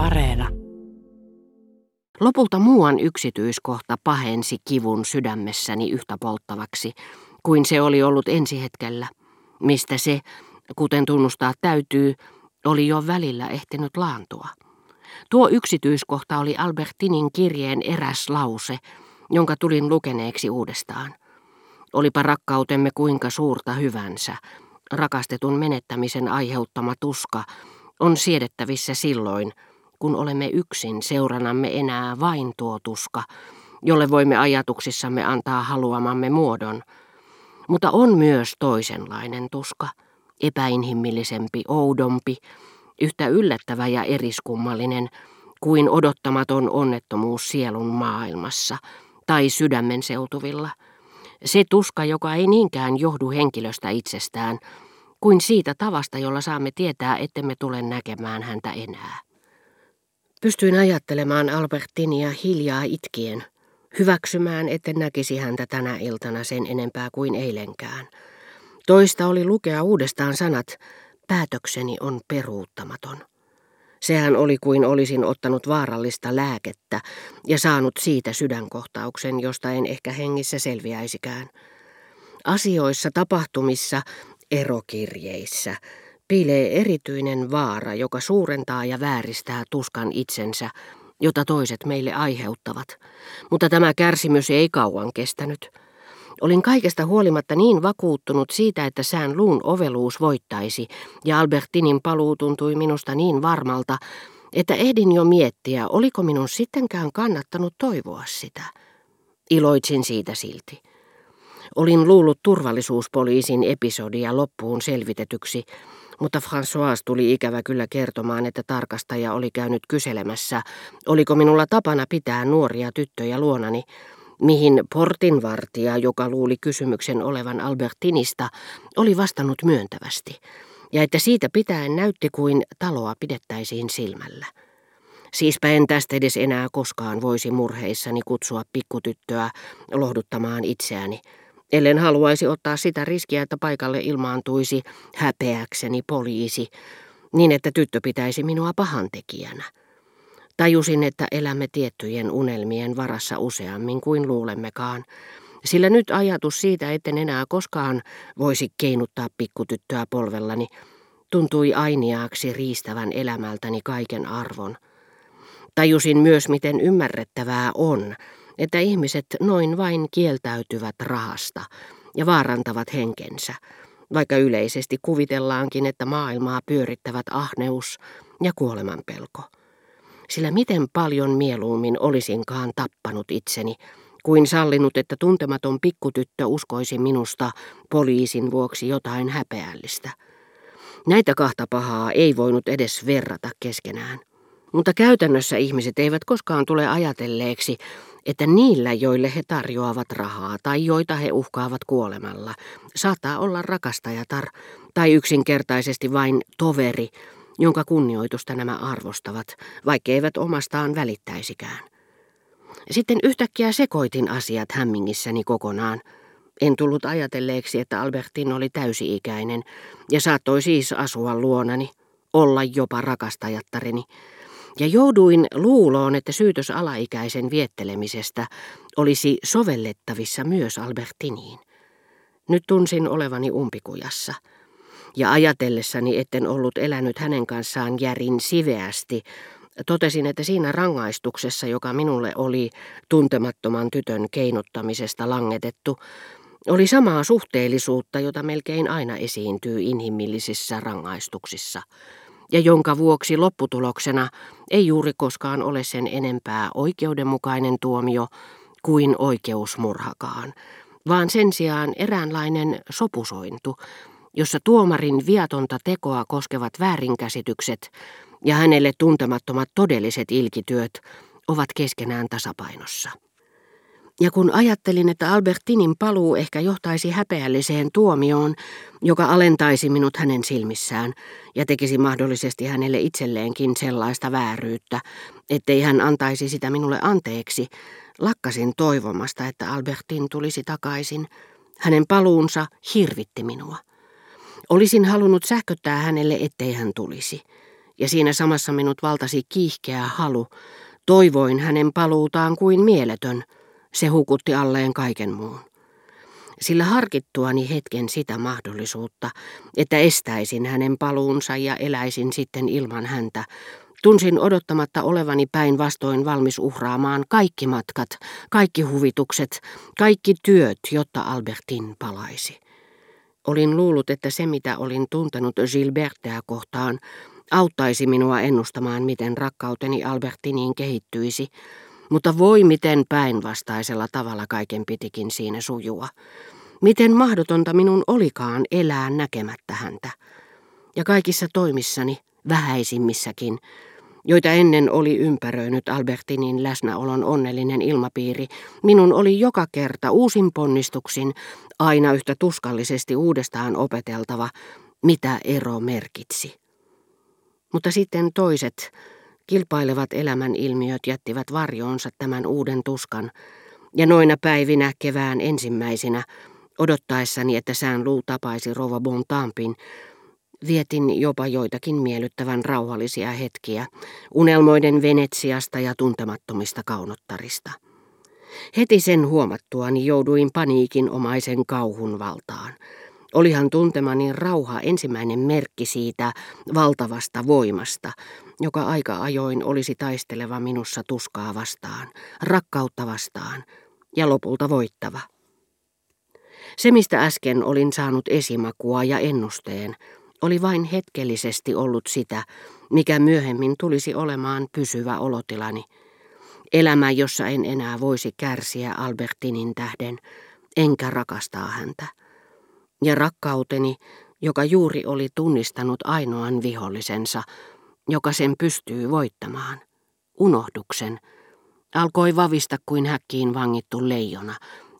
Areena. Lopulta muuan yksityiskohta pahensi kivun sydämessäni yhtä polttavaksi kuin se oli ollut ensihetkellä, mistä se, kuten tunnustaa täytyy, oli jo välillä ehtinyt laantua. Tuo yksityiskohta oli Albertinin kirjeen eräs lause, jonka tulin lukeneeksi uudestaan. Olipa rakkautemme kuinka suurta hyvänsä, rakastetun menettämisen aiheuttama tuska on siedettävissä silloin, kun olemme yksin seuranamme enää vain tuo tuska, jolle voimme ajatuksissamme antaa haluamamme muodon. Mutta on myös toisenlainen tuska, epäinhimillisempi, oudompi, yhtä yllättävä ja eriskummallinen kuin odottamaton onnettomuus sielun maailmassa tai sydämen seutuvilla. Se tuska, joka ei niinkään johdu henkilöstä itsestään, kuin siitä tavasta, jolla saamme tietää, ettemme tule näkemään häntä enää. Pystyin ajattelemaan Albertinia hiljaa itkien, hyväksymään, etten näkisi häntä tänä iltana sen enempää kuin eilenkään. Toista oli lukea uudestaan sanat, päätökseni on peruuttamaton. Sehän oli kuin olisin ottanut vaarallista lääkettä ja saanut siitä sydänkohtauksen, josta en ehkä hengissä selviäisikään. Asioissa, tapahtumissa, erokirjeissä piilee erityinen vaara, joka suurentaa ja vääristää tuskan itsensä, jota toiset meille aiheuttavat. Mutta tämä kärsimys ei kauan kestänyt. Olin kaikesta huolimatta niin vakuuttunut siitä, että sään luun oveluus voittaisi, ja Albertinin paluu tuntui minusta niin varmalta, että ehdin jo miettiä, oliko minun sittenkään kannattanut toivoa sitä. Iloitsin siitä silti. Olin luullut turvallisuuspoliisin episodia loppuun selvitetyksi, mutta François tuli ikävä kyllä kertomaan, että tarkastaja oli käynyt kyselemässä, oliko minulla tapana pitää nuoria tyttöjä luonani, mihin portinvartija, joka luuli kysymyksen olevan Albertinista, oli vastannut myöntävästi, ja että siitä pitäen näytti kuin taloa pidettäisiin silmällä. Siispä en tästä edes enää koskaan voisi murheissani kutsua pikkutyttöä lohduttamaan itseäni, ellen haluaisi ottaa sitä riskiä, että paikalle ilmaantuisi häpeäkseni poliisi, niin että tyttö pitäisi minua pahantekijänä. Tajusin, että elämme tiettyjen unelmien varassa useammin kuin luulemmekaan, sillä nyt ajatus siitä, etten enää koskaan voisi keinuttaa pikkutyttöä polvellani, tuntui ainiaaksi riistävän elämältäni kaiken arvon. Tajusin myös, miten ymmärrettävää on, että ihmiset noin vain kieltäytyvät rahasta ja vaarantavat henkensä, vaikka yleisesti kuvitellaankin, että maailmaa pyörittävät ahneus ja kuolemanpelko sillä miten paljon mieluummin olisinkaan tappanut itseni, kuin sallinut, että tuntematon pikkutyttö uskoisi minusta poliisin vuoksi jotain häpeällistä. Näitä kahta pahaa ei voinut edes verrata keskenään. Mutta käytännössä ihmiset eivät koskaan tule ajatelleeksi, että niillä, joille he tarjoavat rahaa tai joita he uhkaavat kuolemalla, saattaa olla rakastajatar tai yksinkertaisesti vain toveri, jonka kunnioitusta nämä arvostavat, vaikka eivät omastaan välittäisikään. Sitten yhtäkkiä sekoitin asiat hämmingissäni kokonaan. En tullut ajatelleeksi, että Albertin oli täysi-ikäinen ja saattoi siis asua luonani, olla jopa rakastajattarini. Ja jouduin luuloon, että syytös alaikäisen viettelemisestä olisi sovellettavissa myös Albertiniin. Nyt tunsin olevani umpikujassa – ja ajatellessani, etten ollut elänyt hänen kanssaan järin siveästi, totesin, että siinä rangaistuksessa, joka minulle oli tuntemattoman tytön keinuttamisesta langetettu, oli samaa suhteellisuutta, jota melkein aina esiintyy inhimillisissä rangaistuksissa, ja jonka vuoksi lopputuloksena ei juuri koskaan ole sen enempää oikeudenmukainen tuomio kuin oikeusmurhakaan, vaan sen sijaan eräänlainen sopusointu, jossa tuomarin viatonta tekoa koskevat väärinkäsitykset ja hänelle tuntemattomat todelliset ilkityöt ovat keskenään tasapainossa. Ja kun ajattelin, että Albertinin paluu ehkä johtaisi häpeälliseen tuomioon, joka alentaisi minut hänen silmissään ja tekisi mahdollisesti hänelle itselleenkin sellaista vääryyttä, ettei hän antaisi sitä minulle anteeksi, lakkasin toivomasta, että Albertin tulisi takaisin. Hänen paluunsa hirvitti minua. Olisin halunnut sähköttää hänelle, ettei hän tulisi. ja siinä samassa minut valtasi kiihkeä halu. Toivoin hänen paluutaan kuin mieletön. Se hukutti alleen kaiken muun. Sillä harkittuani hetken sitä mahdollisuutta, että estäisin hänen paluunsa ja eläisin sitten ilman häntä, Tunsin odottamatta olevani päinvastoin valmis uhraamaan kaikki matkat, kaikki huvitukset, kaikki työt, jotta Albertin palaisi. Olin luullut, että se mitä olin tuntenut Gilbertea kohtaan auttaisi minua ennustamaan, miten rakkauteni Albertiniin kehittyisi, mutta voi miten päinvastaisella tavalla kaiken pitikin siinä sujua. Miten mahdotonta minun olikaan elää näkemättä häntä. Ja kaikissa toimissani, vähäisimmissäkin, joita ennen oli ympäröinyt Albertinin läsnäolon onnellinen ilmapiiri, minun oli joka kerta uusin ponnistuksin aina yhtä tuskallisesti uudestaan opeteltava, mitä ero merkitsi. Mutta sitten toiset, kilpailevat elämän ilmiöt jättivät varjoonsa tämän uuden tuskan, ja noina päivinä kevään ensimmäisinä, odottaessani, että sään luu tapaisi Rova Bontampin, Vietin jopa joitakin miellyttävän rauhallisia hetkiä, unelmoiden Venetsiasta ja tuntemattomista kaunottarista. Heti sen huomattuani jouduin paniikin omaisen kauhun valtaan. Olihan tuntemani rauha ensimmäinen merkki siitä valtavasta voimasta, joka aika ajoin olisi taisteleva minussa tuskaa vastaan, rakkautta vastaan ja lopulta voittava. Se, mistä äsken olin saanut esimakua ja ennusteen, oli vain hetkellisesti ollut sitä, mikä myöhemmin tulisi olemaan pysyvä olotilani. Elämä, jossa en enää voisi kärsiä Albertinin tähden, enkä rakastaa häntä. Ja rakkauteni, joka juuri oli tunnistanut ainoan vihollisensa, joka sen pystyy voittamaan, unohduksen, alkoi vavista kuin häkkiin vangittu leijona,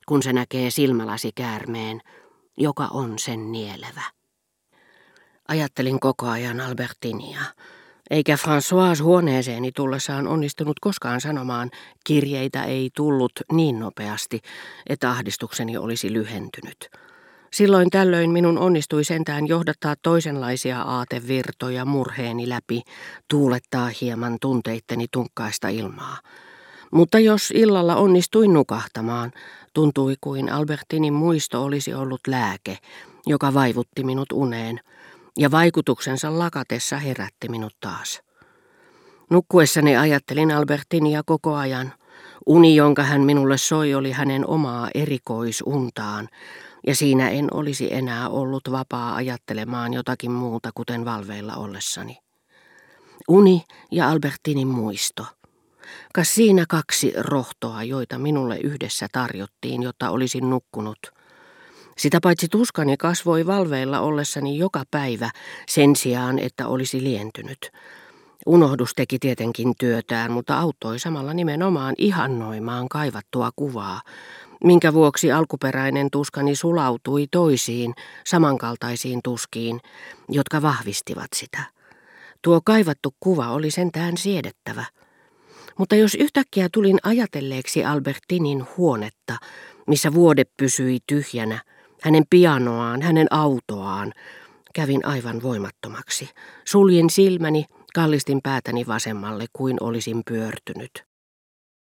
kun se näkee silmälasi käärmeen, joka on sen nielevä. Ajattelin koko ajan Albertinia, eikä François huoneeseeni tullessaan onnistunut koskaan sanomaan, kirjeitä ei tullut niin nopeasti, että ahdistukseni olisi lyhentynyt. Silloin tällöin minun onnistui sentään johdattaa toisenlaisia aatevirtoja murheeni läpi, tuulettaa hieman tunteitteni tunkkaista ilmaa. Mutta jos illalla onnistuin nukahtamaan, tuntui kuin Albertinin muisto olisi ollut lääke, joka vaivutti minut uneen – ja vaikutuksensa lakatessa herätti minut taas. Nukkuessani ajattelin Albertinia koko ajan. Uni, jonka hän minulle soi, oli hänen omaa erikoisuntaan, ja siinä en olisi enää ollut vapaa ajattelemaan jotakin muuta, kuten valveilla ollessani. Uni ja Albertinin muisto. Kas siinä kaksi rohtoa, joita minulle yhdessä tarjottiin, jotta olisin nukkunut – sitä paitsi tuskani kasvoi valveilla ollessani joka päivä sen sijaan, että olisi lientynyt. Unohdus teki tietenkin työtään, mutta auttoi samalla nimenomaan ihannoimaan kaivattua kuvaa, minkä vuoksi alkuperäinen tuskani sulautui toisiin, samankaltaisiin tuskiin, jotka vahvistivat sitä. Tuo kaivattu kuva oli sentään siedettävä. Mutta jos yhtäkkiä tulin ajatelleeksi Albertinin huonetta, missä vuode pysyi tyhjänä, hänen pianoaan, hänen autoaan. Kävin aivan voimattomaksi. Suljin silmäni, kallistin päätäni vasemmalle kuin olisin pyörtynyt.